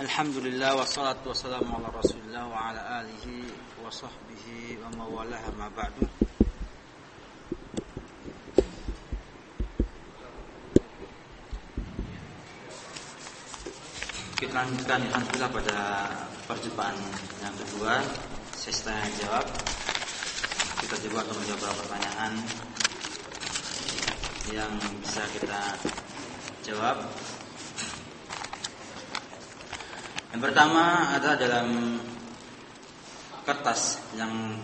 Alhamdulillah wassalatu wassalamu ala Rasulillah wa ala alihi wa sahbihi wa mawalaha ma ba'du. Kita lanjutkan Alhamdulillah pada perjumpaan yang kedua Sesi tanya jawab Kita coba untuk menjawab beberapa pertanyaan Yang bisa kita jawab Yang pertama adalah dalam kertas yang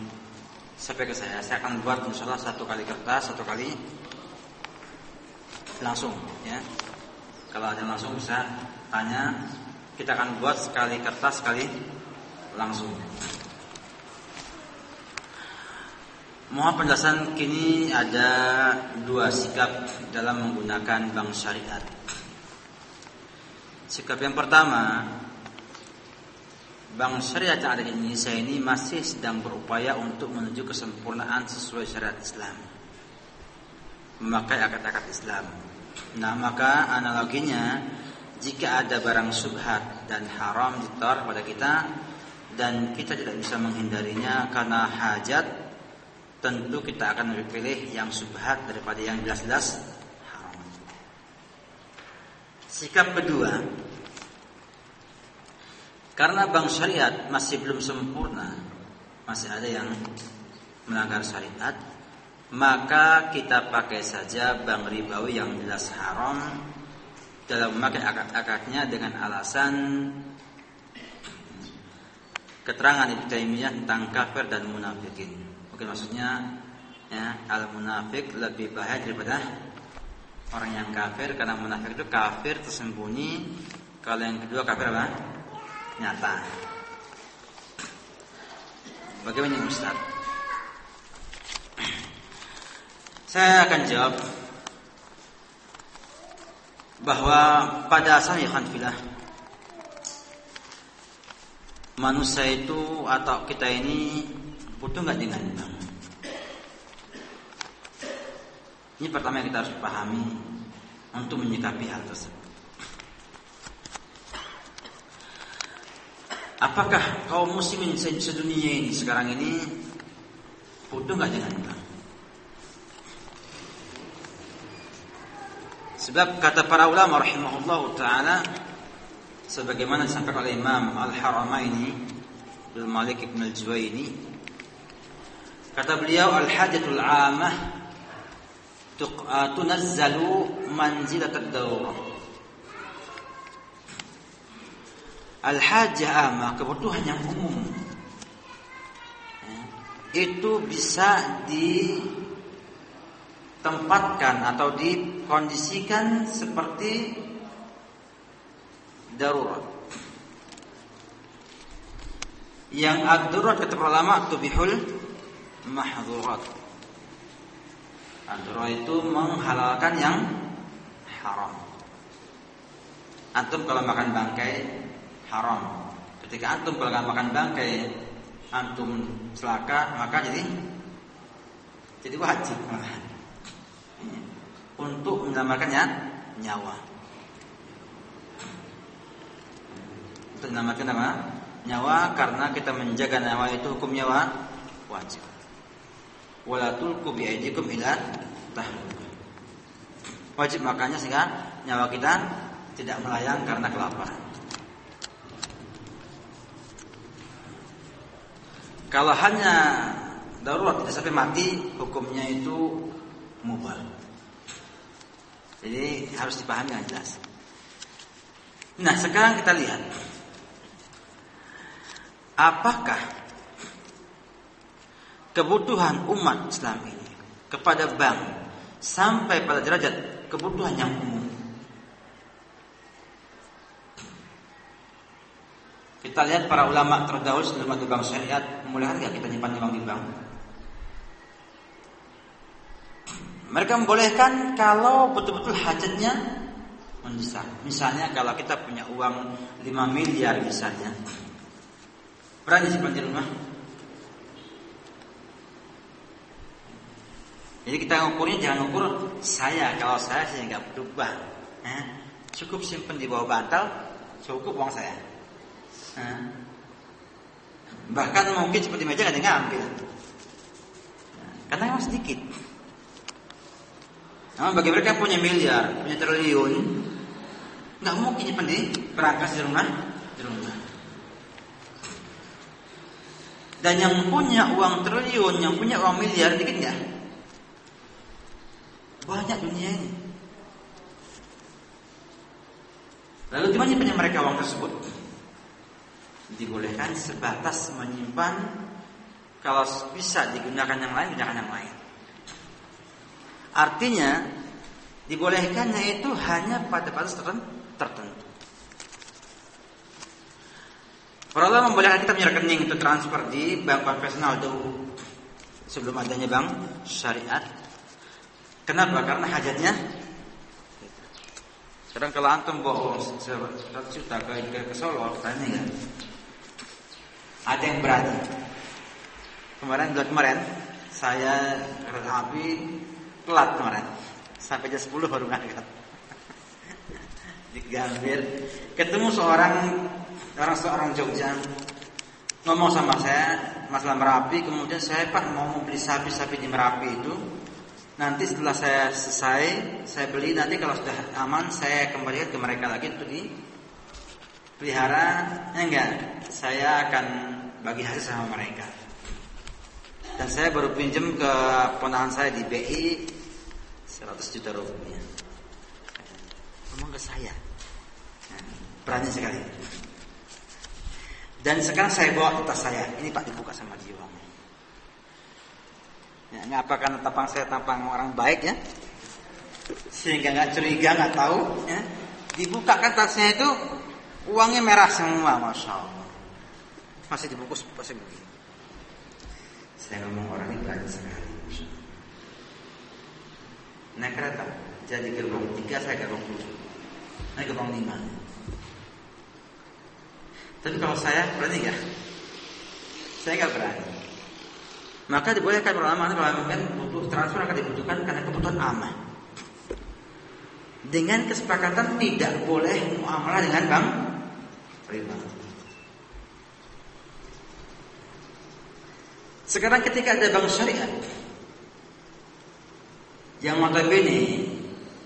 sampai ke saya. Saya akan buat misalnya satu kali kertas, satu kali langsung, ya. Kalau ada langsung bisa tanya. Kita akan buat sekali kertas, sekali langsung. Mohon penjelasan kini ada dua sikap dalam menggunakan bank syariat. Sikap yang pertama Bank syariat yang ada di Indonesia ini masih sedang berupaya untuk menuju kesempurnaan sesuai syariat Islam. Memakai akad-akad Islam. Nah, maka analoginya jika ada barang subhat dan haram ditor pada kita dan kita tidak bisa menghindarinya karena hajat, tentu kita akan lebih pilih yang subhat daripada yang jelas-jelas haram. Sikap kedua, karena bank syariat masih belum sempurna, masih ada yang melanggar syariat, maka kita pakai saja bank ribawi yang jelas haram dalam memakai akad-akadnya dengan alasan keterangan Ibnu Taimiyah tentang kafir dan munafikin. Mungkin maksudnya ya, al munafik lebih bahaya daripada orang yang kafir karena munafik itu kafir tersembunyi. Kalau yang kedua kafir apa? Nyata. Bagaimana Ustaz? Saya akan jawab bahwa pada asalnya khanfilah manusia itu atau kita ini butuh nggak dengan? Ini pertama yang kita harus pahami untuk menyikapi hal tersebut. Apakah kaum muslimin sedunia ini sekarang ini butuh nggak dengan? Sebab kata para ulama rahimahullah taala sebagaimana disampaikan oleh Imam Al-Haramaini Al Malik Ibn Al-Juwaini kata beliau al-hajatul amah tunazzalu manzilat ad-dawrah Al-hajah amah, kebutuhan yang umum. Itu bisa ditempatkan atau dikondisikan seperti darurat. Yang ad-darurat kata ulama tubihul mahdhurat. Ad-darurat itu menghalalkan yang haram. Antum kalau makan bangkai haram. Ketika antum kalau makan bangkai, antum celaka, maka jadi jadi wajib untuk menyelamatkannya nyawa. Untuk menyelamatkan apa? Nyawa karena kita menjaga nyawa itu hukum nyawa wajib. Wala tulqu biaidikum ila Wajib makanya sehingga nyawa kita tidak melayang karena kelaparan. Kalau hanya darurat tidak sampai mati, hukumnya itu mubal. Jadi harus dipahami dengan jelas. Nah, sekarang kita lihat apakah kebutuhan umat Islam ini kepada bank sampai pada derajat kebutuhan yang umum Kita lihat para ulama terdahulu sebelum ada bank syariat, mulai nggak kita nyimpan uang di bank? Mereka membolehkan kalau betul-betul hajatnya mendesak. Misalnya kalau kita punya uang 5 miliar misalnya. Berani simpan di rumah? Jadi kita ngukurnya jangan ukur saya. Kalau saya sih nggak berubah. Eh, cukup simpan di bawah bantal, cukup uang saya. Bahkan mungkin seperti meja ada yang ngambil. Nah, karena memang sedikit. Namun bagi mereka yang punya miliar, punya triliun, nggak mungkin nyimpan di perangkas di rumah, di rumah. Dan yang punya uang triliun, yang punya uang miliar, dikit nggak? Banyak dunia ini. Lalu di mana punya mereka uang tersebut? Dibolehkan sebatas menyimpan kalau bisa digunakan yang lain, gunakan yang lain. Artinya dibolehkannya itu hanya pada batas tertentu. Ulama membolehkan kita punya rekening untuk transfer di bank konvensional dulu sebelum adanya bank syariat Kenapa? Karena hajatnya Sekarang kalau antum bawa 100 juta ke, ke, Solo, tanya ya. Ada yang berani. Kemarin bulan kemarin saya kereta api telat kemarin. Sampai jam 10 baru berangkat. Di Gambir ketemu seorang orang seorang Jogja ngomong sama saya masalah Merapi, kemudian saya Pak mau beli sapi-sapi di Merapi itu Nanti setelah saya selesai, saya beli. Nanti kalau sudah aman, saya kembalikan ke mereka lagi untuk dipelihara. Ya enggak, saya akan bagi hasil sama mereka. Dan saya baru pinjam ke ponakan saya di BI 100 juta rupiah. Ngomong ke saya. Nah, berani sekali. Dan sekarang saya bawa ke tas saya. Ini Pak dibuka sama dia Ya, ini apa karena tampang saya tampang orang baik ya? Sehingga nggak curiga, nggak tahu. Ya. Dibukakan tasnya itu uangnya merah semua, masya Allah. Masih dibungkus masih begini. Saya ngomong orang ini berani sekali. Naik kereta, jadi gerbong tiga, saya gerbong tujuh. Naik gerbong lima. Tapi kalau saya berani nggak? Saya nggak berani. Maka dibolehkan ulama mengatakan butuh transfer akan dibutuhkan karena kebutuhan aman. Dengan kesepakatan tidak boleh muamalah dengan bank riba. Sekarang ketika ada bank syariat yang notabene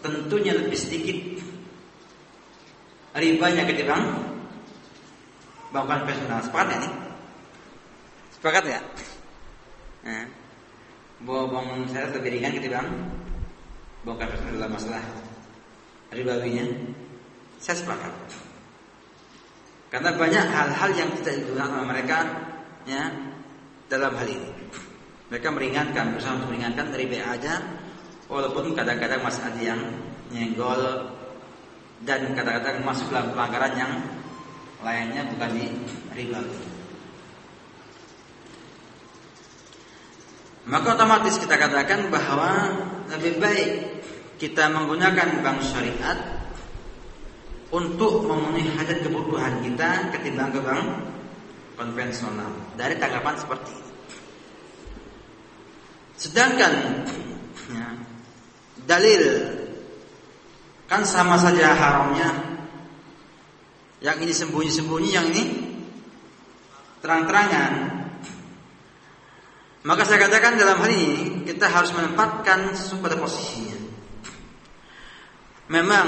tentunya lebih sedikit ribanya ketimbang bank konvensional. Sepakat ya nih? Sepakat ya? Nah, bahwa saya lebih ringan ketimbang bongkar pasar dalam masalah ribawinya. Saya sepakat. Karena banyak hal-hal yang tidak digunakan oleh mereka ya dalam hal ini. Mereka meringankan, berusaha untuk meringankan dari BA aja walaupun kadang-kadang masih ada yang nyenggol dan kadang-kadang masuk dalam pelanggaran yang lainnya bukan di ribawi. Maka otomatis kita katakan bahwa lebih baik kita menggunakan bank syariat untuk memenuhi hajat kebutuhan kita ketimbang ke bank konvensional. Dari tanggapan seperti ini. Sedangkan ya, dalil kan sama saja haramnya. Yang ini sembunyi-sembunyi, yang ini terang-terangan. Maka saya katakan dalam hal ini kita harus menempatkan pada posisinya. Memang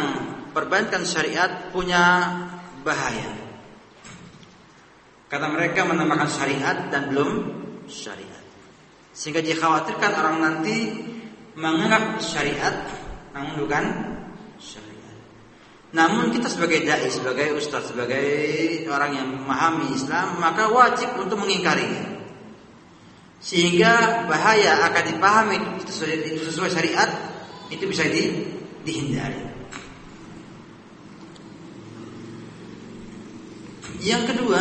perbankan syariat punya bahaya. Karena mereka menambahkan syariat dan belum syariat. Sehingga dikhawatirkan orang nanti menganggap syariat namun bukan syariat. Namun kita sebagai dai, sebagai ustaz, sebagai orang yang memahami Islam, maka wajib untuk mengingkarinya sehingga bahaya akan dipahami itu sesuai, itu sesuai syariat itu bisa di, dihindari. Yang kedua,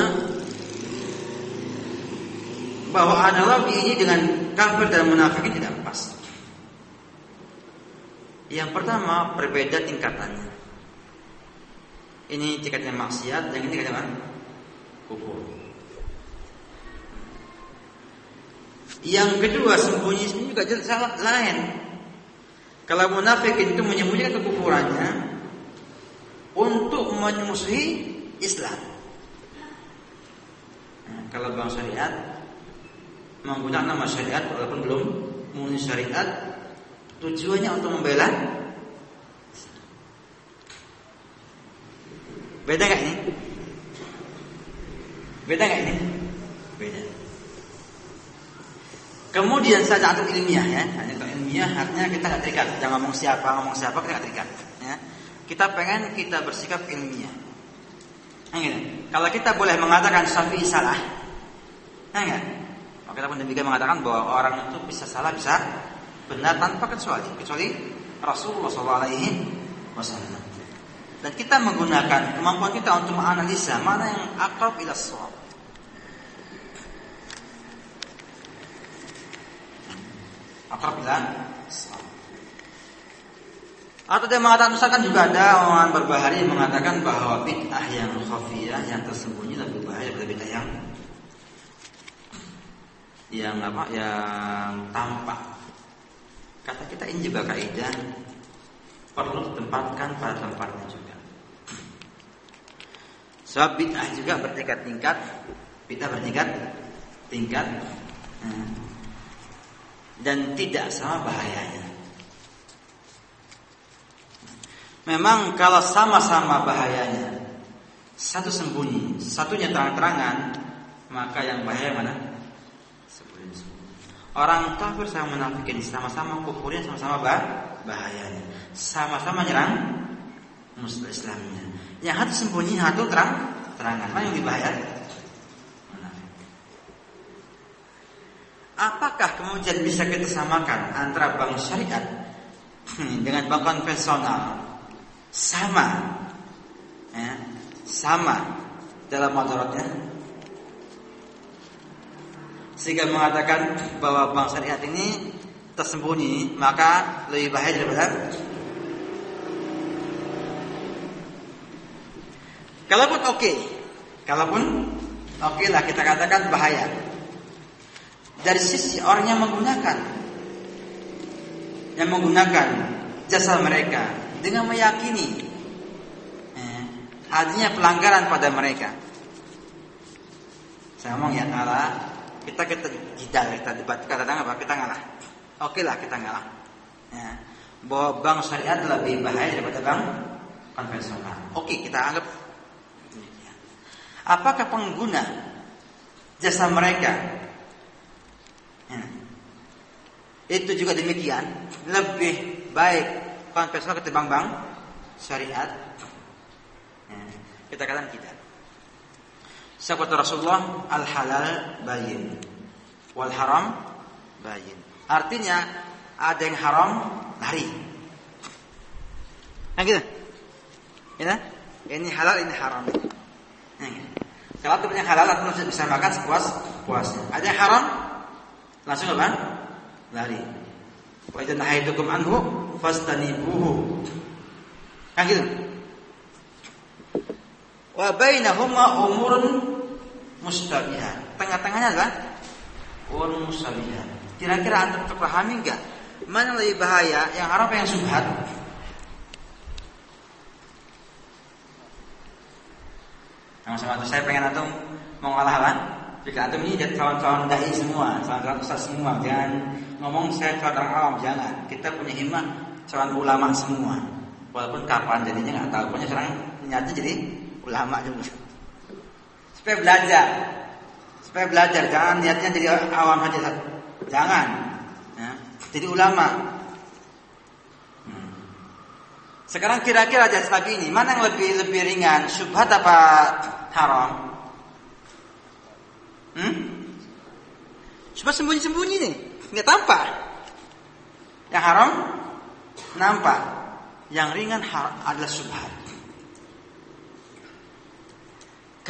bahwa analogi ini dengan kafir dan munafik tidak pas. Yang pertama, berbeda tingkatannya. Ini tingkatnya maksiat, yang ini tingkatnya kufur. Yang kedua sembunyi sembunyi juga salah lain. Kalau munafik itu menyembunyikan kekufurannya untuk menyusuhi Islam. kalau bank syariat menggunakan nama syariat walaupun belum menggunakan syariat tujuannya untuk membela Beda nggak ini? Beda nggak ini? Beda. Kemudian saja untuk ilmiah ya, hanya untuk ilmiah artinya kita nggak terikat. Jangan ngomong siapa, ngomong siapa kita nggak terikat. Ya. Kita pengen kita bersikap ilmiah. Nah, gitu. Kalau kita boleh mengatakan Syafi'i salah, nah, enggak? Kita pun demikian mengatakan bahwa orang itu bisa salah, bisa benar tanpa kecuali, kecuali Rasulullah SAW. Dan kita menggunakan kemampuan kita untuk menganalisa mana yang akrab ila shawab. Akrab ila Atau dia mengatakan misalkan juga ada orang berbahari yang mengatakan bahwa bid'ah yang khafiyah yang tersembunyi lebih bahaya daripada bid'ah yang yang apa yang tampak. Kata kita ini juga kaidah perlu ditempatkan pada tempatnya juga. Sebab bid'ah juga bertingkat-tingkat, bid'ah bertingkat tingkat hmm. dan tidak sama bahayanya. Memang kalau sama-sama bahayanya, satu sembunyi, satunya terang-terangan, maka yang bahaya mana? Orang kafir sama menafikin sama-sama kufurnya sama-sama bahayanya. Sama-sama nyerang muslim Islamnya. Yang hati sembunyi, hati terang, terangan. Mana yang dibayar? Apakah kemudian bisa kita samakan antara bank syariat dengan bank konvensional? Sama, ya, sama dalam motorotnya. Sehingga mengatakan bahwa bank syariat ini tersembunyi, maka lebih bahaya daripada Kalaupun oke, okay. kalaupun oke okay lah kita katakan bahaya. Dari sisi orang yang menggunakan, yang menggunakan jasa mereka dengan meyakini eh, adanya pelanggaran pada mereka. Saya ngomong ya ngalah, kita kita tidak kita debat kata apa kita ngalah. Oke lah kita ngalah. Ya. Bahwa bank syariat lebih bahaya daripada bank konvensional. Oke kita anggap Apakah pengguna jasa mereka ya, itu juga demikian lebih baik konvensional ketimbang bank syariat? Ya, kita katakan tidak. Sahabat Rasulullah al halal bayin wal haram bayin. Artinya ada yang haram lari. Nah gitu. Ya, ini halal ini haram. Kalau temannya halal langsung bisa makan sepuas puasnya. Ada yang haram langsung apa? Lari. Wa idza nahaitukum anhu fastanibuhu. Kan gitu. Wa bainahuma umurun mustabihat. Tengah-tengahnya adalah umurun mustabihat. Kira-kira antum terpahami enggak? Mana yang lebih bahaya? Yang haram yang subhat? Sama-sama saya pengen antum mau ngalah lah. Jika antum ini jadi kawan-kawan dai semua, kawan-kawan ustaz semua, jangan ngomong saya kawan orang awam, jangan. Kita punya himmah kawan ulama semua. Walaupun kapan jadinya nggak tahu, pokoknya sekarang nyata jadi ulama juga. Supaya belajar, supaya belajar, jangan niatnya jadi awam aja. Jangan, ya. jadi ulama. Sekarang kira-kira jas lagi ini mana yang lebih lebih ringan, syubhat apa haram? Hmm? Syubhat sembunyi-sembunyi nih, nggak tampak. Yang haram nampak. Yang ringan adalah syubhat.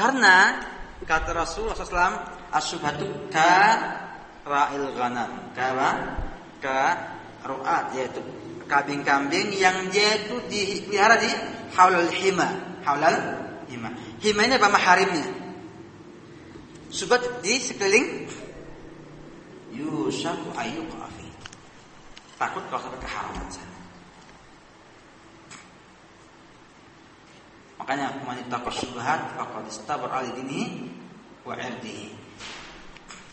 Karena kata Rasulullah SAW, asyubhatu ka ra'il ghanam, ka ka ru'at yaitu kambing-kambing yang dia itu dipelihara di haulal hima, haulal hima. Hima ini apa maharimnya? Subat di sekeliling yusafu ayyuk afi. Takut kalau sampai keharaman sana. Makanya man ittaqa syubhat faqad istabara ali dinihi wa irdihi.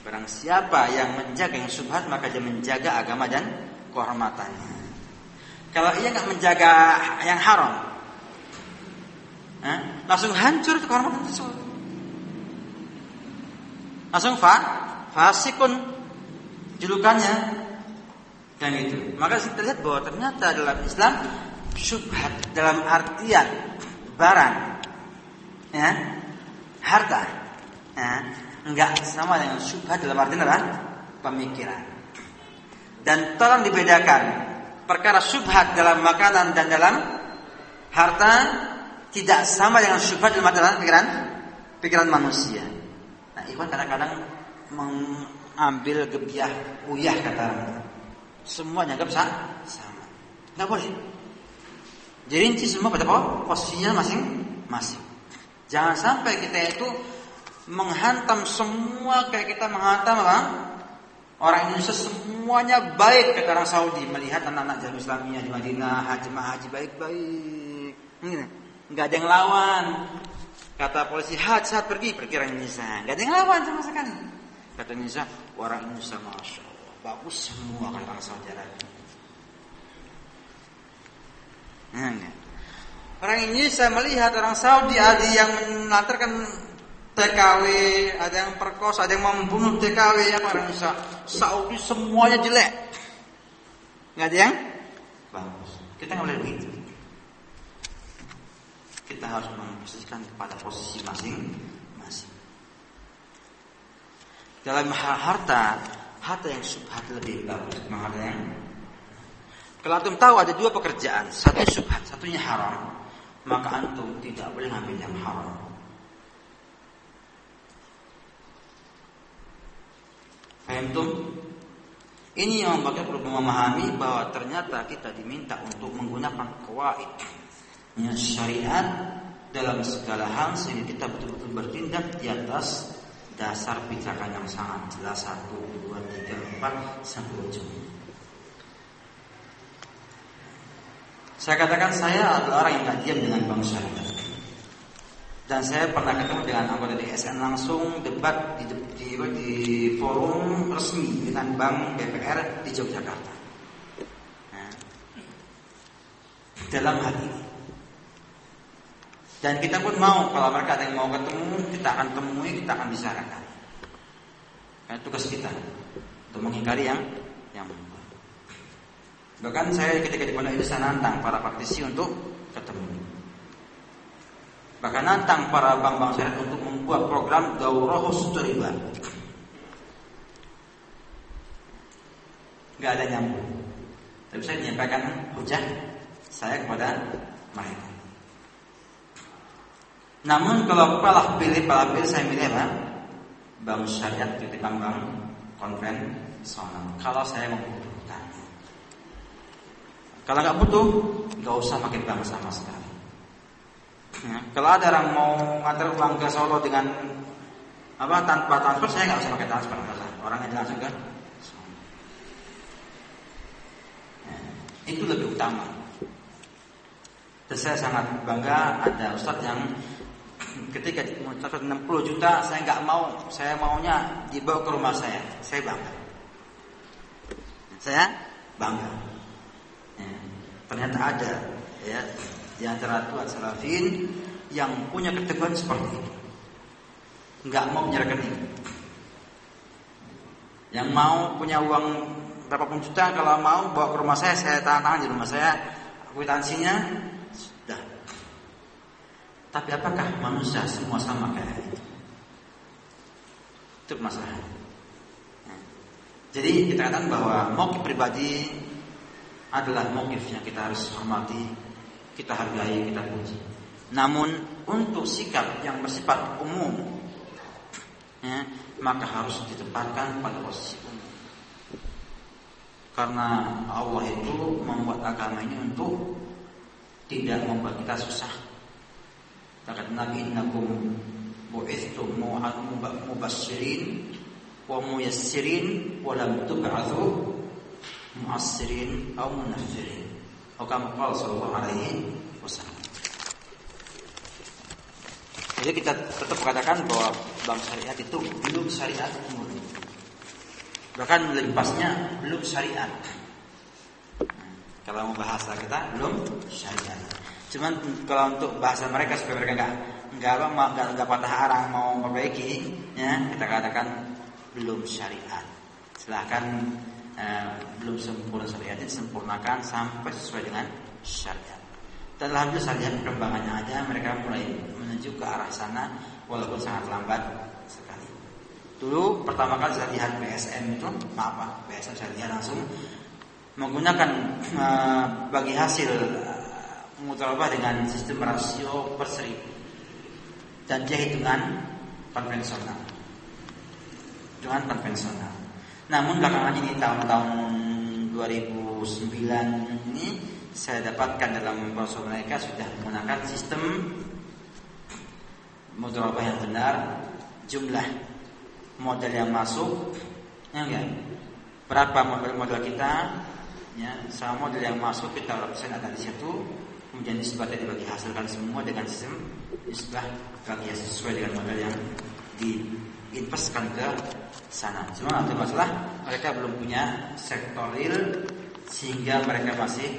Barang siapa yang menjaga yang subhat maka dia menjaga agama dan kehormatannya. Kalau ia nggak menjaga yang haram, eh, langsung hancur kehormatan tersebut. Langsung fa, fasikun julukannya dan itu. Maka kita lihat bahwa ternyata dalam Islam syubhat dalam artian barang, ya, harta, ya, enggak sama dengan syubhat dalam artian apa? Pemikiran. Dan tolong dibedakan perkara syubhat dalam makanan dan dalam harta tidak sama dengan syubhat dalam dalam pikiran pikiran manusia. Nah, ikhwan kadang-kadang mengambil gebiah uyah kata orang. Semuanya anggap sama. Nggak boleh. Jadi semua pada posisinya masing-masing. Jangan sampai kita itu menghantam semua kayak kita menghantam apa? Orang Indonesia semuanya baik kata orang Saudi melihat anak-anak jalur Islamiyah di Madinah haji haji baik-baik. Enggak ada yang lawan. Kata polisi haji saat pergi pergi orang Indonesia. Enggak ada yang lawan sama sekali. Kata Indonesia orang Indonesia masya Allah bagus semua kata orang Saudi Arabia. Nah, orang Indonesia melihat orang Saudi ada yang mengantarkan TKW, ada yang perkosa, ada yang membunuh TKW ya para Indonesia. Saudi semuanya jelek. Nggak ada yang bagus. Kita nggak boleh begitu. Kita harus memposisikan pada posisi masing-masing. Dalam harta, harta yang subhat lebih bagus harta yang kalau antum tahu ada dua pekerjaan, satu subhat, satunya haram, maka antum tidak boleh ngambil yang haram. Antum ini yang membuat perlu memahami bahwa ternyata kita diminta untuk menggunakan kawaid syariat dalam segala hal sehingga kita betul-betul bertindak di atas dasar pijakan yang sangat jelas satu dua tiga empat sampai ujung. Saya katakan saya adalah orang yang tak diam dengan bangsa syariat. Dan saya pernah ketemu dengan anggota DSN langsung debat di, di, di forum resmi dengan Bank BPR di Yogyakarta. Nah, dalam hal ini. Dan kita pun mau kalau mereka ada yang mau ketemu, kita akan temui, kita akan bicarakan. Karena tugas kita untuk mengingkari yang yang Bahkan saya ketika di pondok itu saya nantang para praktisi untuk ketemu. Bahkan nantang para bank-bank syariah untuk membuat program daurah riba. Gak ada nyambung. Tapi saya menyampaikan hujah saya kepada mereka. Namun kalau kalah pilih kalah pilih saya milih apa? Bank syariah ketimbang bank konvensional. Kalau saya membutuhkan. Kalau nggak butuh, nggak usah pakai bank sama sekali. Ya. Kalau ada orang mau ngantar uang ke Solo dengan apa tanpa transfer, saya nggak usah pakai transfer, orangnya langsung kan. Ya. Itu lebih utama. Dan saya sangat bangga ada ustadz yang ketika mencatat 60 juta saya nggak mau, saya maunya dibawa ke rumah saya. Saya bangga. Saya bangga. Ya. Ternyata ada ya di antara tuan salafin yang punya keteguhan seperti itu. Enggak mau menyerahkan ini. Yang mau punya uang berapapun juta kalau mau bawa ke rumah saya, saya tahan tangan di rumah saya, kwitansinya sudah. Tapi apakah manusia semua sama kayak itu? Itu masalah. Jadi kita katakan bahwa mokif pribadi adalah mokif yang kita harus hormati kita hargai, kita puji. Namun untuk sikap yang bersifat umum, ya, maka harus ditempatkan pada posisi umum. Karena Allah itu membuat agama ini untuk tidak membuat kita susah. Nabi innakum bu'ithtum mubassirin wa muyassirin wa lam tub'athu mu'assirin atau munaffirin. Hukam Qal Sallallahu Alaihi Wasallam. Jadi kita tetap katakan bahwa bank syariat itu belum syariat umur. Bahkan lebih pasnya belum syariat. Kalau mau bahasa kita belum syariat. Cuman kalau untuk bahasa mereka supaya mereka nggak nggak apa nggak nggak patah arang mau memperbaiki, ya kita katakan belum syariat. Silahkan eh, belum sempurna syariatnya disempurnakan sampai sesuai dengan syariat. Dan alhamdulillah syariat perkembangannya ada, mereka mulai menuju ke arah sana walaupun sangat lambat sekali. Dulu pertama kali saya lihat PSM itu, maaf Pak, PSM saya lihat langsung menggunakan uh, bagi hasil uh, dengan sistem rasio per seribu dan dia hitungan konvensional, hitungan konvensional. Namun belakangan ini tahun-tahun 2009 ini saya dapatkan dalam proses mereka sudah menggunakan sistem mudharabah yang benar, jumlah model yang masuk, ya enggak? Berapa model-model kita, ya, sama model yang masuk kita ada di situ, kemudian nisbatnya dibagi hasilkan semua dengan sistem nisbah bagi sesuai dengan model yang diinvestkan ke sana. Cuma ada masalah mereka belum punya sektor real sehingga mereka masih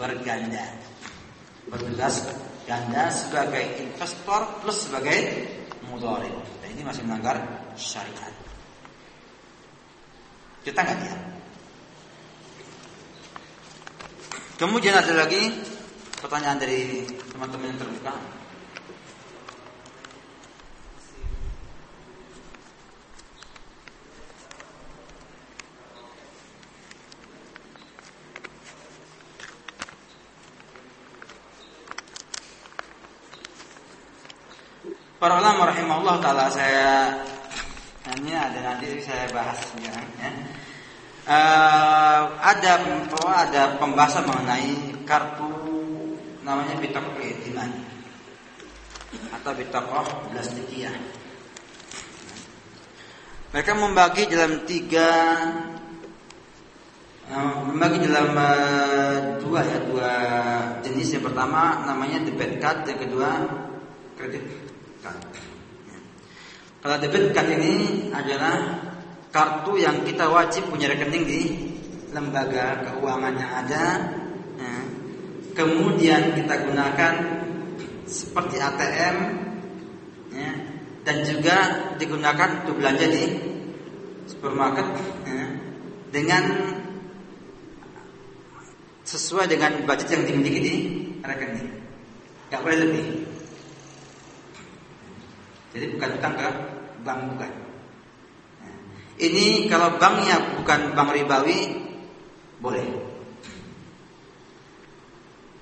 berganda bertugas ganda sebagai investor plus sebagai mudharib. Dan ini masih melanggar syariat. Kita nggak lihat. Kemudian ada lagi pertanyaan dari teman-teman yang terbuka. Para ulama rahimahullah taala saya ini ada nanti saya bahas ya. Uh, ada ada pembahasan mengenai kartu namanya bitakoh iman atau bitakoh plastikiyah. Mereka membagi dalam tiga uh, membagi dalam uh, dua ya dua jenis yang pertama namanya debit card yang kedua kredit kalau debit card ini adalah kartu yang kita wajib punya rekening di lembaga keuangan yang ada. Ya. Kemudian kita gunakan seperti ATM ya, dan juga digunakan untuk belanja di supermarket ya, dengan sesuai dengan budget yang dimiliki di rekening. Gak boleh lebih. Jadi bukan utang ke bank bukan. Nah, ini kalau banknya bukan bank ribawi boleh.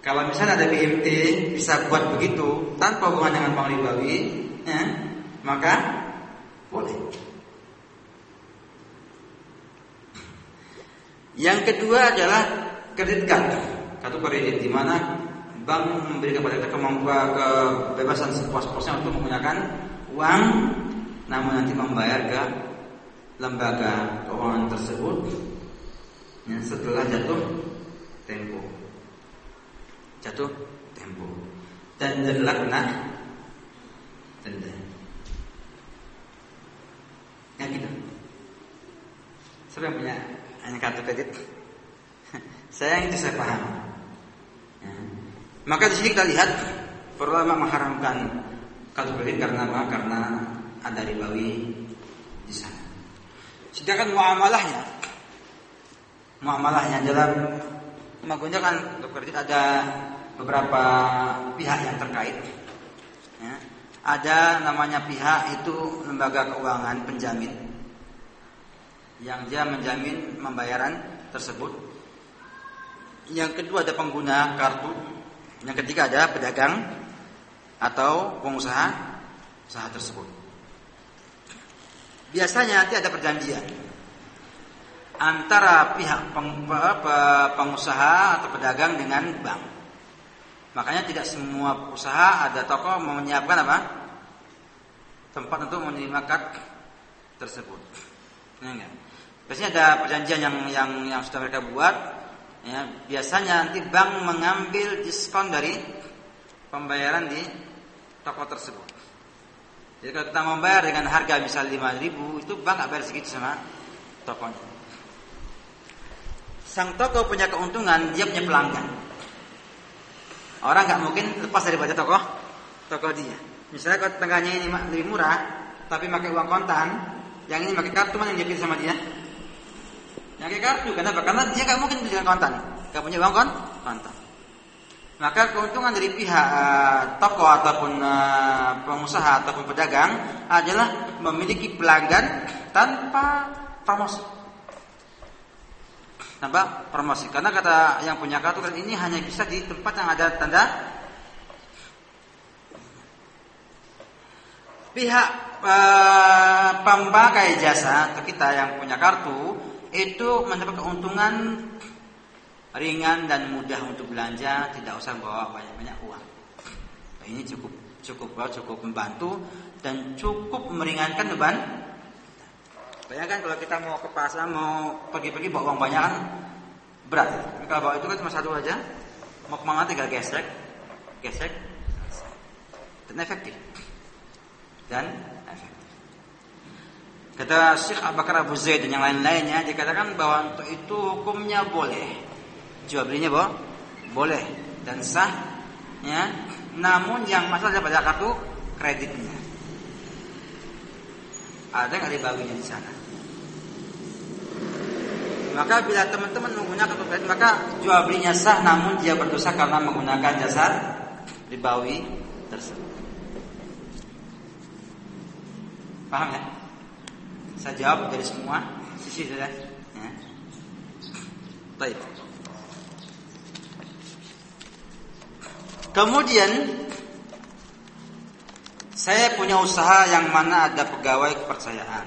Kalau misalnya ada BMT bisa buat begitu tanpa hubungan dengan bank ribawi, ya, maka boleh. Yang kedua adalah kredit card, kartu kredit di mana bank memberikan kepada kita kemampuan kebebasan sepuas-puasnya untuk menggunakan uang namun nanti membayar ke lembaga keuangan tersebut. Ya, setelah jatuh tempo. Jatuh tempo. Dan kena denda. Ya gitu. Siapa yang punya hanya kartu kredit? Saya yang itu saya paham. Ya. maka di sini kita lihat pertama mengharamkan kalau kredit karena apa? Karena ada ribawi di sana. Sedangkan muamalahnya, muamalahnya dalam menggunakan untuk kredit ada beberapa pihak yang terkait. Ya. Ada namanya pihak itu lembaga keuangan penjamin yang dia menjamin pembayaran tersebut. Yang kedua ada pengguna kartu. Yang ketiga ada pedagang atau pengusaha usaha tersebut. Biasanya nanti ada perjanjian antara pihak peng, pengusaha atau pedagang dengan bank. Makanya tidak semua usaha ada toko menyiapkan apa? Tempat untuk menerima kad tersebut. Ya, Biasanya ada perjanjian yang yang yang sudah mereka buat. Ya, biasanya nanti bank mengambil diskon dari pembayaran di toko tersebut. Jadi kalau kita membayar dengan harga misal 5 ribu itu bank nggak bayar segitu sama tokonya. Sang toko punya keuntungan, dia punya pelanggan. Orang nggak mungkin lepas daripada toko toko dia. Misalnya kalau tengahnya ini lebih murah, tapi pakai uang kontan, yang ini pakai kartu mana yang dia sama dia? Yang pakai kartu, kenapa? Karena dia nggak mungkin beli dengan kontan, nggak punya uang kontan. Maka keuntungan dari pihak uh, toko ataupun uh, pengusaha ataupun pedagang adalah memiliki pelanggan tanpa promosi. Tanpa promosi. Karena kata yang punya kartu ini hanya bisa di tempat yang ada tanda pihak uh, pemakai jasa atau kita yang punya kartu itu mendapat keuntungan ringan dan mudah untuk belanja, tidak usah bawa banyak-banyak uang. Ini cukup cukup cukup membantu dan cukup meringankan beban. Bayangkan kalau kita mau ke pasar mau pergi-pergi bawa uang banyak kan berat. Tapi kalau bawa itu kan cuma satu aja, mau ke mana tinggal gesek, gesek, dan efektif. Dan efektif. Kata Syekh Abu Bakar Abu Zaid dan yang lain-lainnya dikatakan bahwa untuk itu hukumnya boleh jual belinya boh, boleh dan sah ya. Namun yang masalah pada kartu kreditnya. Ada nggak dibaginya di sana? Maka bila teman-teman menggunakan kartu kredit maka jual belinya sah namun dia berdosa karena menggunakan jasa ribawi tersebut. Paham ya saya jawab dari semua sisi sudah ya. Baik. Kemudian saya punya usaha yang mana ada pegawai kepercayaan.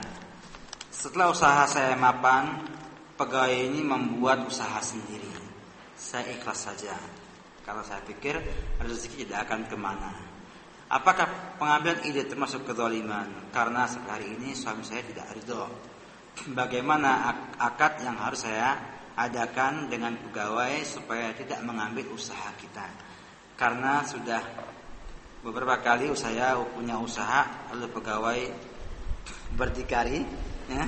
Setelah usaha saya mapan, pegawai ini membuat usaha sendiri. Saya ikhlas saja. Kalau saya pikir rezeki tidak akan ke mana. Apakah pengambilan ide termasuk kezaliman? Karena hari ini suami saya tidak ridho. Bagaimana akad yang harus saya adakan dengan pegawai supaya tidak mengambil usaha kita? Karena sudah beberapa kali saya punya usaha oleh pegawai berdikari ya.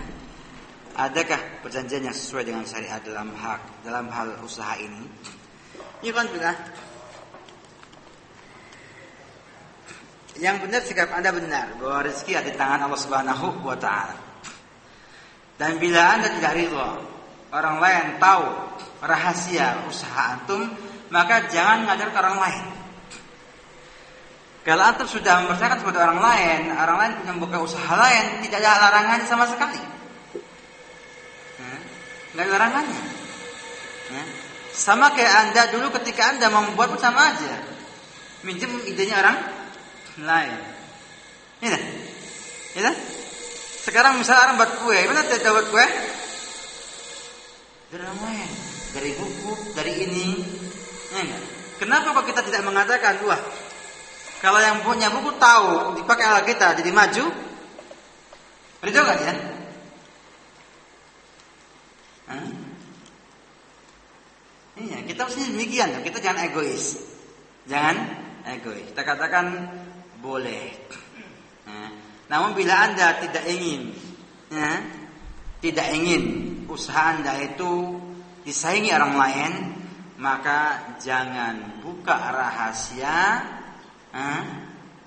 adakah perjanjian yang sesuai dengan syariat dalam hak dalam hal usaha ini? Ya kan sudah yang benar sikap anda benar bahwa rezeki ada di tangan Allah Subhanahu wa taala. Dan bila anda tidak ridho orang lain tahu rahasia usaha antum maka jangan ngajar ke orang lain. Kalau antum sudah mempercayakan kepada orang lain, orang lain punya buka usaha lain, tidak ada larangan sama sekali. Tidak ada larangannya. Sama kayak anda dulu ketika anda membuat sama aja, minjem idenya orang lain. Ini, ya Sekarang misalnya orang buat kue, mana tidak buat kue? Dari orang lain, dari buku, dari ini, Ya, Kenapa kok kita tidak mengatakan wah kalau yang punya buku tahu dipakai alat kita jadi maju? Itu kan ya? Iya, kita mesti demikian. Kita jangan egois. Jangan egois. Kita katakan boleh. Nah, namun bila anda tidak ingin, ya, tidak ingin usaha anda itu disaingi orang lain, maka jangan buka rahasia eh,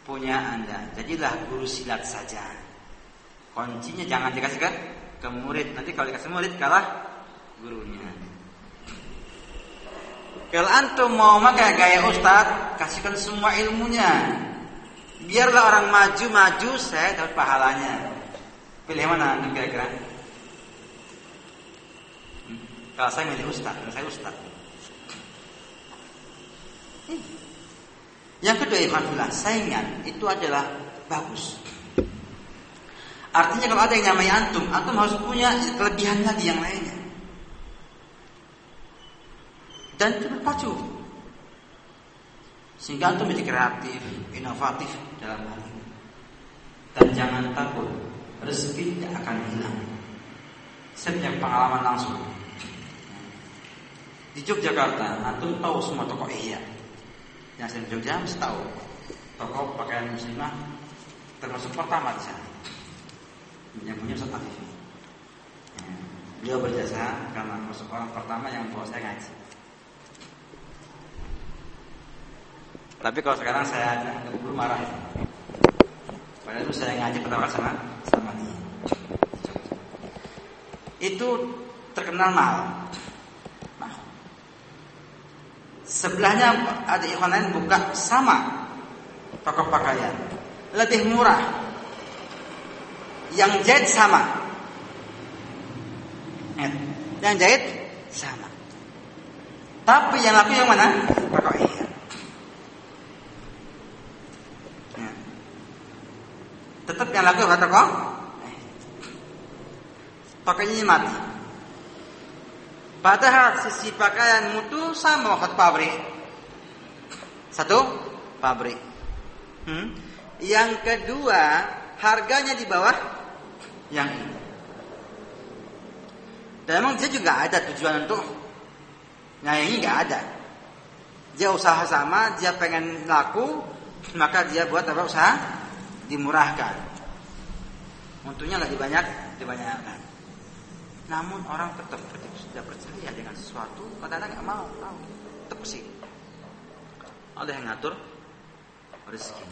punya anda. Jadilah guru silat saja. Kuncinya jangan dikasih ke, ke murid. Nanti kalau dikasih murid kalah gurunya. Kalau antum mau pakai gaya ustad, kasihkan semua ilmunya. Biarlah orang maju-maju, saya dapat pahalanya. Pilih mana kira-kira? Hmm. Kalau saya milih ustad, saya ustad. Yang kedua Ikhwanullah, saingan itu adalah bagus. Artinya kalau ada yang namanya antum, antum harus punya kelebihan lagi yang lainnya. Dan itu berpacu. Sehingga antum menjadi kreatif, inovatif dalam hal ini. Dan jangan takut, rezeki tidak akan hilang. Saya pengalaman langsung. Di Yogyakarta, antum tahu semua tokoh iya yang saya Jogja tahu toko pakaian muslimah termasuk pertama di sana yang punya Ustaz. Ya. Beliau berjasa karena masuk orang pertama yang bawa saya ngaji. Tapi kalau sekarang saya belum marah. Padahal itu saya ngaji pertama sama sama dia. Itu terkenal mahal. Sebelahnya ada ikhwan lain buka sama toko pakaian. Lebih murah. Yang jahit sama. Yang jahit sama. Tapi yang laku yang mana? Pakaian. Tetap yang laku kata kok pakainya mati. Padahal sisi pakaian mutu sama waktu pabrik. Satu pabrik. Hmm? Yang kedua harganya di bawah yang ini. Dan memang dia juga ada tujuan untuk Nah ini nggak ada. Dia usaha sama, dia pengen laku, maka dia buat apa usaha? dimurahkan. Untungnya nggak dibanyak, dibanyakkan. Namun orang tetap tidak percaya dengan sesuatu, kadang-kadang nggak mau, tahu, tetap sih. Ada yang ngatur rezeki.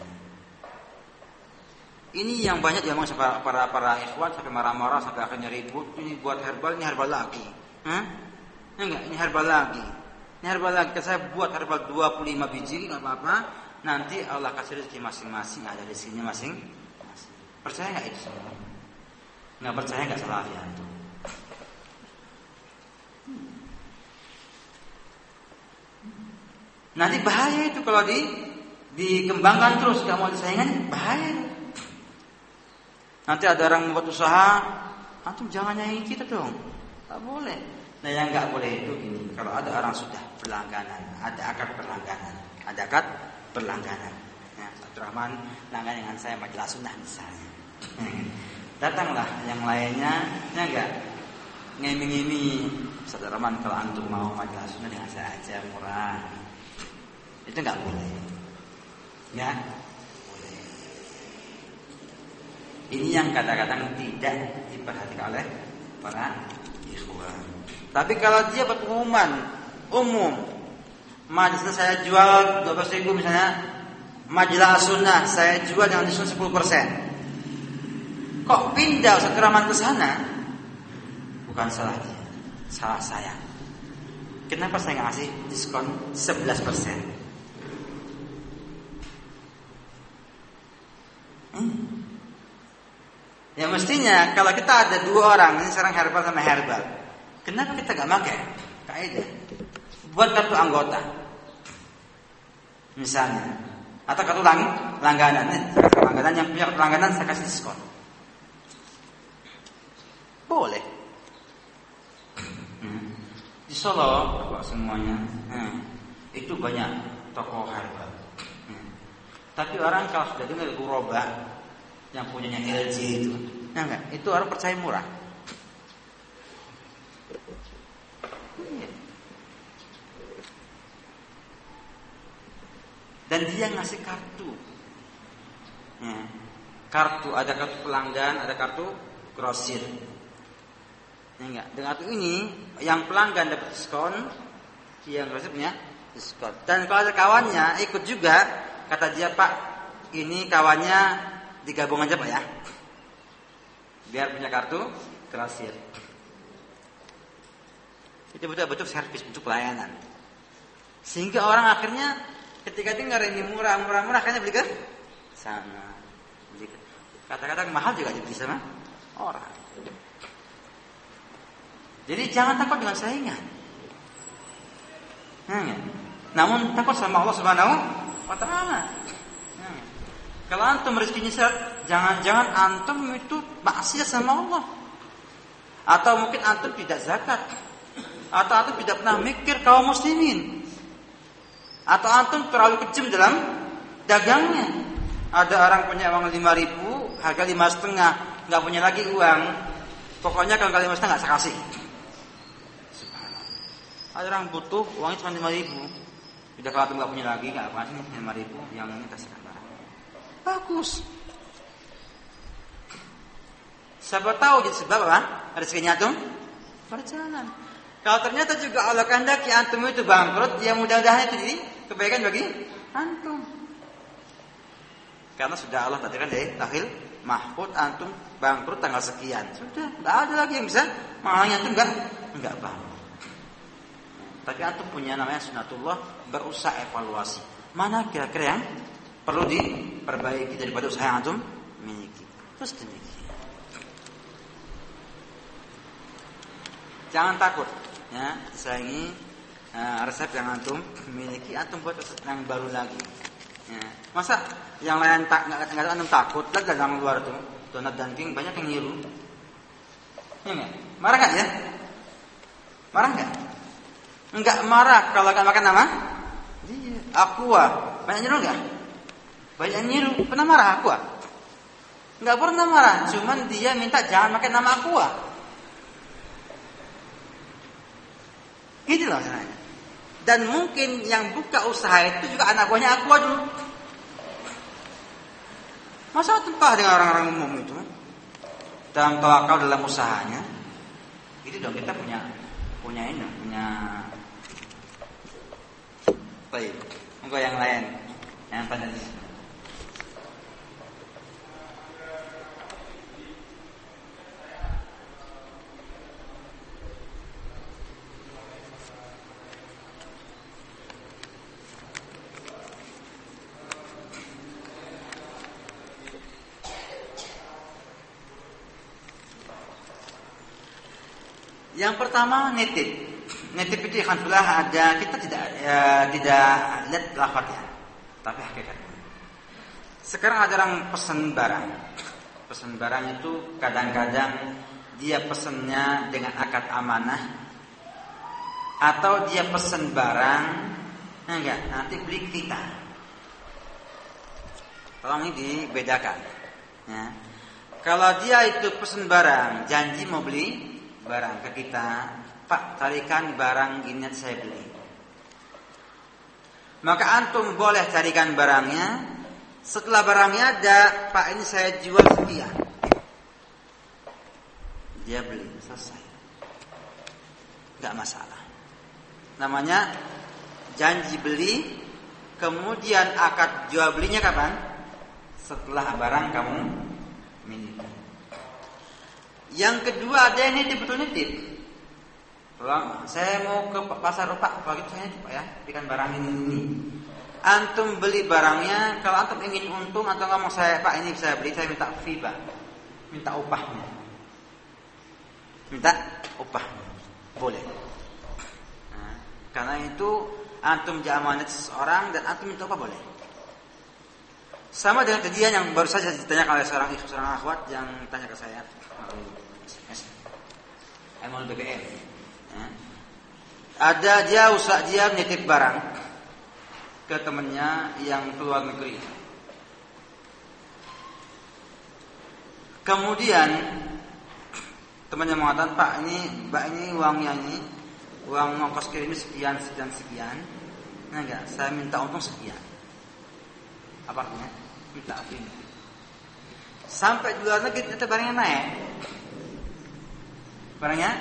Ini yang banyak yang sampai para para ikhwan sampai marah-marah sampai akhirnya ribut. Ini buat herbal, ini herbal lagi. Hah? Enggak, ini herbal lagi. Ini herbal lagi. Saya buat herbal 25 biji nggak apa-apa nanti Allah kasih rezeki masing-masing ada rezekinya masing Percaya nggak itu? Nggak percaya nggak salah ya itu. Nanti bahaya itu kalau di dikembangkan terus nggak mau disaingan bahaya. Nanti ada orang membuat usaha, antum jangan nyanyi kita dong, nggak boleh. Nah yang nggak boleh itu ini kalau ada orang sudah berlangganan, ada akar berlangganan, ada akar berlangganan. Ya, Rahman langganan dengan saya majalah sunnah misalnya. Datanglah yang lainnya, ya enggak ngimi-ngimi Ustaz Rahman kalau antum mau majalah sunnah dengan saya aja murah. Itu enggak boleh. Ya, boleh. Ini yang kadang-kadang tidak diperhatikan oleh para ikhwan. Tapi kalau dia berpengumuman umum Majelis saya jual 12 ribu misalnya Majelis sunnah saya jual dengan diskon 10 persen Kok pindah Ustaz ke sana? Bukan salah dia Salah saya Kenapa saya nggak kasih diskon 11 persen? Hmm? Ya mestinya kalau kita ada dua orang ini sekarang herbal sama herbal, kenapa kita gak pakai kaidah? Buat kartu anggota, misalnya atau kartu lang langganan kartu langganan yang punya kartu langganan saya kasih diskon boleh hmm. di Solo semuanya hmm. itu banyak toko herbal. Tapi orang kalau sudah dengar Guroba yang punyanya LG itu nah enggak itu orang percaya murah dan dia ngasih kartu. Ya. Kartu ada kartu pelanggan, ada kartu grosir. Ya enggak. Dengan kartu ini yang pelanggan dapat diskon, yang grosir punya diskon. Dan kalau ada kawannya ikut juga, kata dia Pak, ini kawannya digabung aja Pak ya. Biar punya kartu grosir. Itu betul-betul servis, bentuk pelayanan. Sehingga orang akhirnya Ketika dengar ini murah, murah, murah, kayaknya beli ke sana. Beli Kata-kata mahal juga dibeli sama orang. Jadi jangan takut dengan saingan. Hmm. Namun takut sama Allah Subhanahu wa taala. Hmm. Kalau antum rezekinya sehat, jangan-jangan antum itu maksiat sama Allah. Atau mungkin antum tidak zakat. Atau antum tidak pernah mikir kaum muslimin. Atau antum terlalu kejam dalam dagangnya. Ada orang punya uang lima ribu, harga lima setengah, nggak punya lagi uang. Pokoknya kalau lima setengah saya kasih. Ada orang butuh uangnya cuma lima ribu. Udah kalau antum nggak punya lagi, nggak apa sih lima ribu, yang ini kasihkan barang. Bagus. Siapa tahu jadi sebab apa? Rezekinya tuh berjalan. Kalau ternyata juga Allah kehendaki antum itu bangkrut, ya mudah-mudahan itu jadi kebaikan bagi antum. Karena sudah Allah tadi kan dari tahil mahfud antum bangkrut tanggal sekian. Sudah, tidak ada lagi yang bisa menghalangi antum enggak enggak bangkrut. Tapi antum punya namanya sunatullah berusaha evaluasi. Mana kira-kira yang perlu diperbaiki daripada usaha yang antum miliki. Terus demikian. Jangan takut ya sayangi uh, resep yang antum miliki antum buat resep yang baru lagi ya. masa yang lain tak nggak antum takut lihat dalam luar tuh donat dan king banyak yang ngilu ya gak? marah nggak ya marah nggak nggak marah kalau nggak makan nama iya aqua banyak nyiru nggak banyak nyiru pernah marah aqua nggak pernah marah cuman dia minta jangan makan nama aqua Gitu loh caranya. Dan mungkin yang buka usaha itu juga anak buahnya aku dulu. Masa tempah dengan orang-orang umum itu? Dalam tawakal dalam usahanya. Itu dong kita punya punya ini, punya baik. Enggak yang lain. Yang pada Yang pertama nitip. Nitip itu alhamdulillah ada kita tidak ya, tidak lihat lafaznya, tapi hakikatnya. Sekarang ada orang pesan barang. Pesan barang itu kadang-kadang dia pesennya dengan akad amanah atau dia pesan barang enggak nanti beli kita. Tolong ini dibedakan. Ya. Kalau dia itu pesan barang, janji mau beli barang ke kita, Pak carikan barang ini saya beli. Maka antum boleh carikan barangnya. Setelah barangnya ada, Pak ini saya jual sekian. Dia beli, selesai. Gak masalah. Namanya janji beli, kemudian akad jual belinya kapan? Setelah barang kamu miliki. Yang kedua ada yang nitip betul. Saya mau ke pasar Pak, kalau gitu saya coba ya, berikan barang ini, ini. Antum beli barangnya, kalau antum ingin untung atau nggak mau saya Pak ini saya beli, saya minta Pak, minta upahnya, minta upahnya, boleh. Nah, karena itu antum jamanat seseorang dan antum minta upah boleh. Sama dengan kejadian yang baru saja ditanyakan oleh seorang seorang akhwat yang tanya ke saya. Emol BBM. Ada dia usah dia nitip barang ke temannya yang keluar negeri. Kemudian temannya mengatakan Pak ini Mbak ini uangnya ini uang ongkos kirim ini sekian sekian sekian. Nah enggak, saya minta untung sekian. Apa artinya? Minta ini. Sampai di luar negeri ternyata barangnya naik barangnya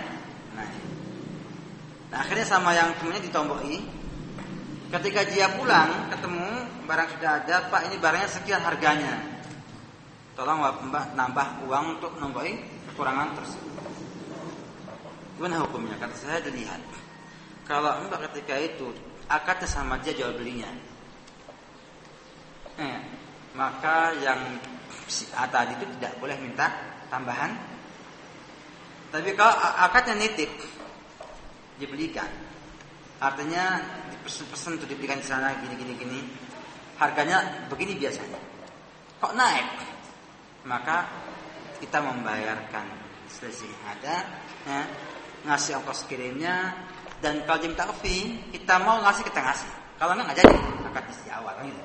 naik. Nah, akhirnya sama yang temennya ditomboki. Ketika dia pulang ketemu barang sudah ada, Pak ini barangnya sekian harganya. Tolong Mbak nambah uang untuk nomboi kekurangan tersebut. Gimana hukumnya? Kata saya dilihat. Kalau Mbak ketika itu akadnya sama dia jual belinya. Eh, maka yang si A tadi itu tidak boleh minta tambahan tapi kalau akadnya nitip dibelikan, artinya dipesan-pesan untuk dibelikan di sana gini gini gini, harganya begini biasanya. Kok naik? Maka kita membayarkan selisih ada, ya, ngasih ongkos kirimnya, dan kalau diminta fee, kita mau ngasih kita ngasih. Kalau enggak nggak jadi, akad di awal gitu.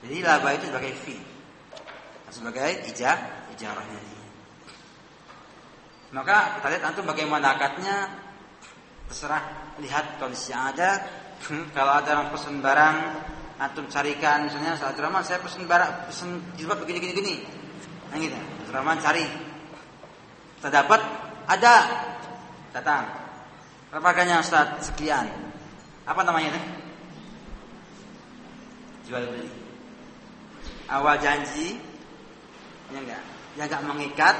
Jadi laba itu sebagai fee, sebagai ijah, ijarahnya. Maka kita lihat antum bagaimana akadnya terserah lihat kondisi yang ada. Kalau ada orang pesan barang, antum carikan misalnya saat Rahman saya pesan barang, pesan jilbab begini gini gini. Nah gitu. Rahman cari. Terdapat Ada. Datang. Berapa harganya Ustaz? Sekian. Apa namanya itu? Jual beli. Awal janji, ya enggak, ya enggak mengikat,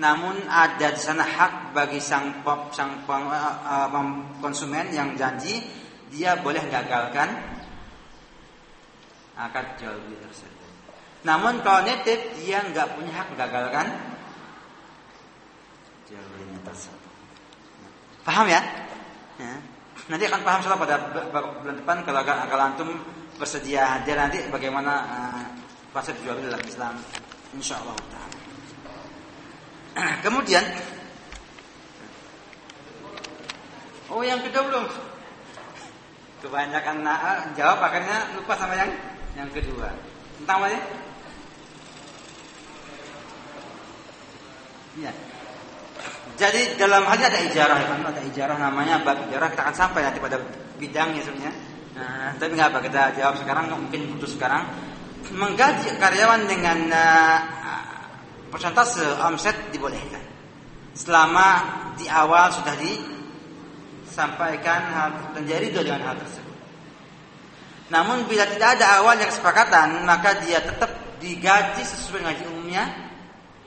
namun ada di sana hak bagi sang pop, sang pem, uh, konsumen yang janji dia boleh gagalkan akad jual beli tersebut. Namun kalau nitip dia nggak punya hak gagalkan jual belinya tersebut. Paham ya? ya? Nanti akan paham soal pada bulan depan kalau kalau antum bersedia hadir nanti bagaimana uh, konsep jual beli dalam Islam. Insya Allah. Kemudian, oh yang kedua belum. Kebanyakan nah, jawab akhirnya lupa sama yang yang kedua. Tentang apa ya? Ya. Jadi dalam hal ini ada ijarah, ya, ada ijarah namanya bab ijarah kita akan sampai nanti pada bidangnya sebenarnya. Nah, tapi nggak apa kita jawab sekarang, mungkin putus sekarang. Menggaji karyawan dengan uh, persentase omset dibolehkan selama di awal sudah disampaikan hal terjadi dengan hal tersebut. Namun bila tidak ada awalnya kesepakatan, maka dia tetap digaji sesuai gaji umumnya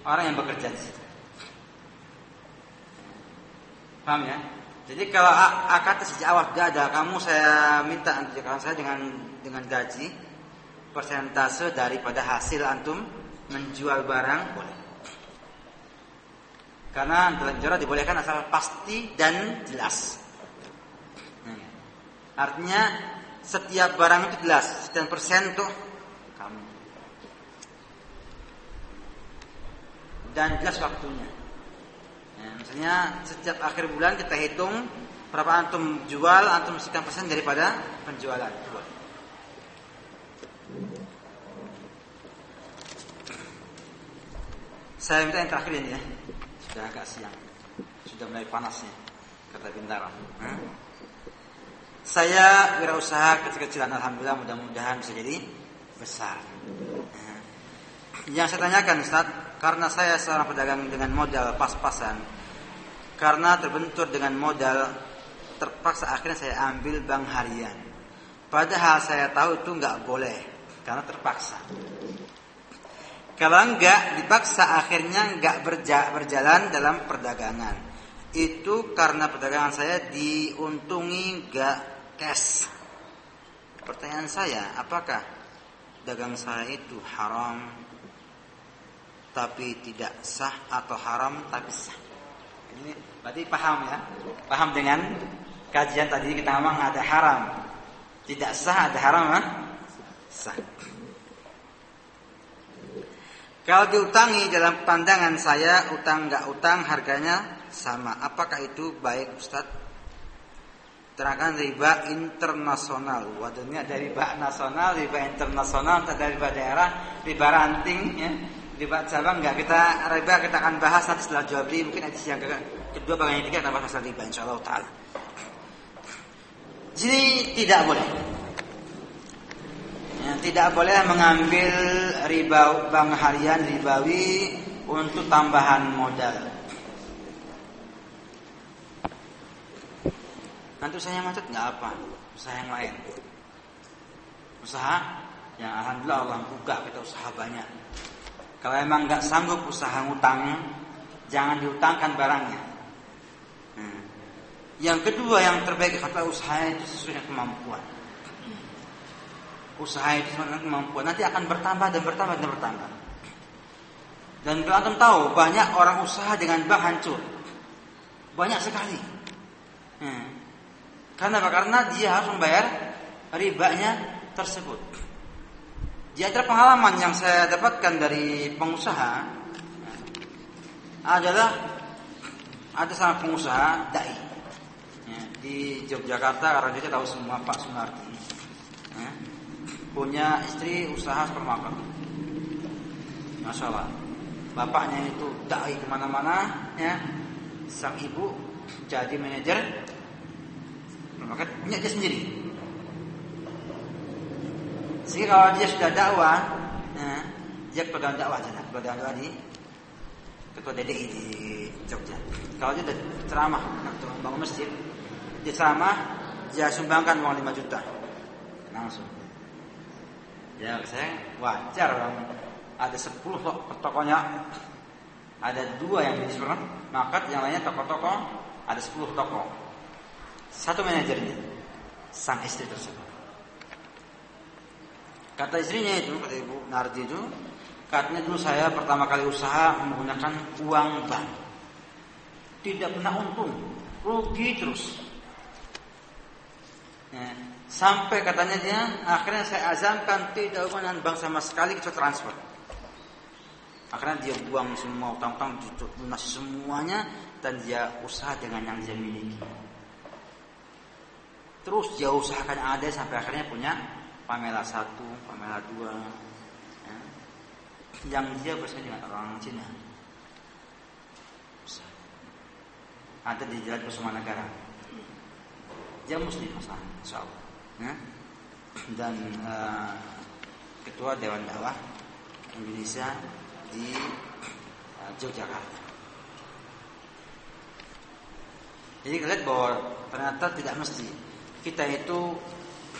orang yang bekerja di situ. Paham ya? Jadi kalau akad sejak awal tidak ada, kamu saya minta kerjakan saya dengan dengan gaji persentase daripada hasil antum menjual barang boleh. Karena dalam juara dibolehkan asal pasti dan jelas. Hmm. Artinya setiap barang itu jelas, sekian persen tuh kamu. Dan jelas waktunya. Misalnya setiap akhir bulan kita hitung berapa antum jual, antum sekian persen daripada penjualan. Saya minta yang terakhir ini ya. Sudah agak siang. Sudah mulai panasnya. Kata Bintara. Hmm? Saya wirausaha kecil-kecilan Alhamdulillah mudah-mudahan bisa jadi besar. Hmm. Yang saya tanyakan Ustaz, karena saya seorang pedagang dengan modal pas-pasan, karena terbentur dengan modal terpaksa akhirnya saya ambil bank harian. Padahal saya tahu itu nggak boleh karena terpaksa. Kalau nggak dipaksa akhirnya nggak berja berjalan dalam perdagangan. Itu karena perdagangan saya diuntungi nggak cash. Pertanyaan saya, apakah dagang saya itu haram tapi tidak sah atau haram tapi sah? Ini Berarti paham ya? Paham dengan kajian tadi kita ngomong ada haram. Tidak sah ada haram ha? Sah. Kalau diutangi dalam pandangan saya utang nggak utang harganya sama. Apakah itu baik Ustaz? Terangkan riba internasional. Waduh ini ada riba nasional, riba internasional, ada riba daerah, riba ranting ya. Riba cabang nggak kita riba kita akan bahas nanti setelah jawab mungkin ada yang kedua bagian yang ketiga tambah masalah riba insyaallah taala. Jadi tidak boleh. Ya, tidak boleh mengambil riba bank harian ribawi untuk tambahan modal. Nanti usahanya macet nggak apa, usaha yang lain. Usaha yang alhamdulillah Allah buka kita usaha banyak. Kalau emang nggak sanggup usaha ngutang, jangan diutangkan barangnya. Yang kedua yang terbaik kata usaha itu sesuai dengan kemampuan. Usaha itu dengan kemampuan nanti akan bertambah dan bertambah dan bertambah. Dan kalau antum tahu banyak orang usaha dengan bank hancur, banyak sekali. Hmm. Karena apa? Karena dia harus membayar ribanya tersebut. Di antara pengalaman yang saya dapatkan dari pengusaha adalah ada sama pengusaha dai di Yogyakarta karena dia tahu semua Pak Sunardi ya, punya istri usaha supermarket. Masya Allah bapaknya itu dai ke mana-mana ya. Sang ibu jadi manajer supermarket. Punya dia sendiri. Sehingga kalau dia sudah dakwah ya, dia pegang dakwah saja pegang dakwah di ketua DDI di Jogja. Kalau dia ceramah bangun masjid, dia ceramah, dia sumbangkan uang 5 juta langsung. Ya saya wajar orang ada 10 tokonya ada dua yang di maka yang lainnya toko-toko ada 10 toko. Satu manajernya sang istri tersebut. Kata istrinya itu, kata ibu Nardi itu, katanya dulu saya pertama kali usaha menggunakan uang bank. Tidak pernah untung, rugi terus. Ya. Sampai katanya dia, akhirnya saya azamkan tidak hubungan bank sama sekali kecuali transfer. Akhirnya dia buang semua utang-utang, lunasi semuanya, dan dia usaha dengan yang dia miliki. Terus dia usahakan ada sampai akhirnya punya Pamela satu, Pamela dua. Ya. Yang dia bersama dengan orang Cina. Ada di jalan Kusuma Negara. Dia muslim masalah, insya Allah. Ya. Dan uh, ketua Dewan Dakwah Indonesia di uh, Yogyakarta. Jadi kita lihat bahwa ternyata tidak mesti kita itu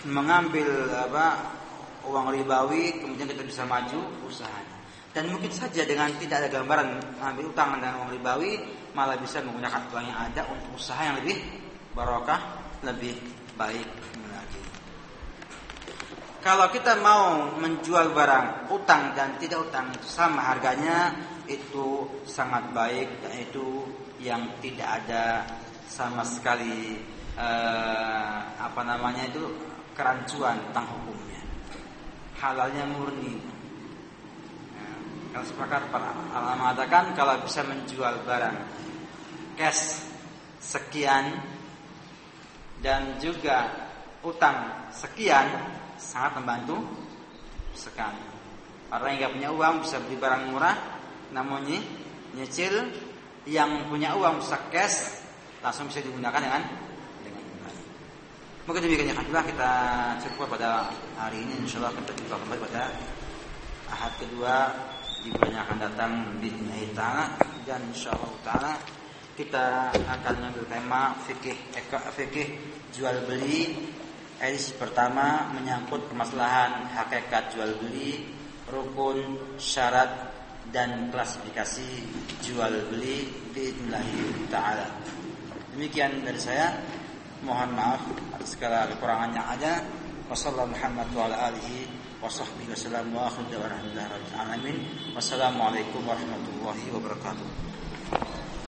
mengambil apa uang ribawi kemudian kita bisa maju usahanya. Dan mungkin saja dengan tidak ada gambaran mengambil utang dengan uang ribawi malah bisa menggunakan uang yang ada untuk usaha yang lebih barokah, lebih baik lagi. Kalau kita mau menjual barang utang dan tidak utang itu sama harganya itu sangat baik yaitu yang tidak ada sama sekali eh, apa namanya itu kerancuan tentang hukumnya. Halalnya murni. Ya, kalau sepakat para ulama mengatakan kalau bisa menjual barang cash sekian dan juga utang sekian sangat membantu sekali. Orang yang nggak punya uang bisa beli barang murah, namun nyicil yang punya uang bisa cash langsung bisa digunakan dengan Maka demikian ya kita cukup pada hari ini. Insya Allah kita jumpa kembali pada ahad kedua. Di bulan yang akan datang bismillah taala dan insya Allah kita akan mengambil tema fikih fikih jual beli edisi pertama menyangkut permasalahan hakikat jual beli rukun syarat dan klasifikasi jual beli bismillah taala demikian dari saya Mohon maaf atas segala kekurangan yang ada. Wassalamualaikum warahmatullahi wabarakatuh. Wassalamualaikum warahmatullahi wabarakatuh.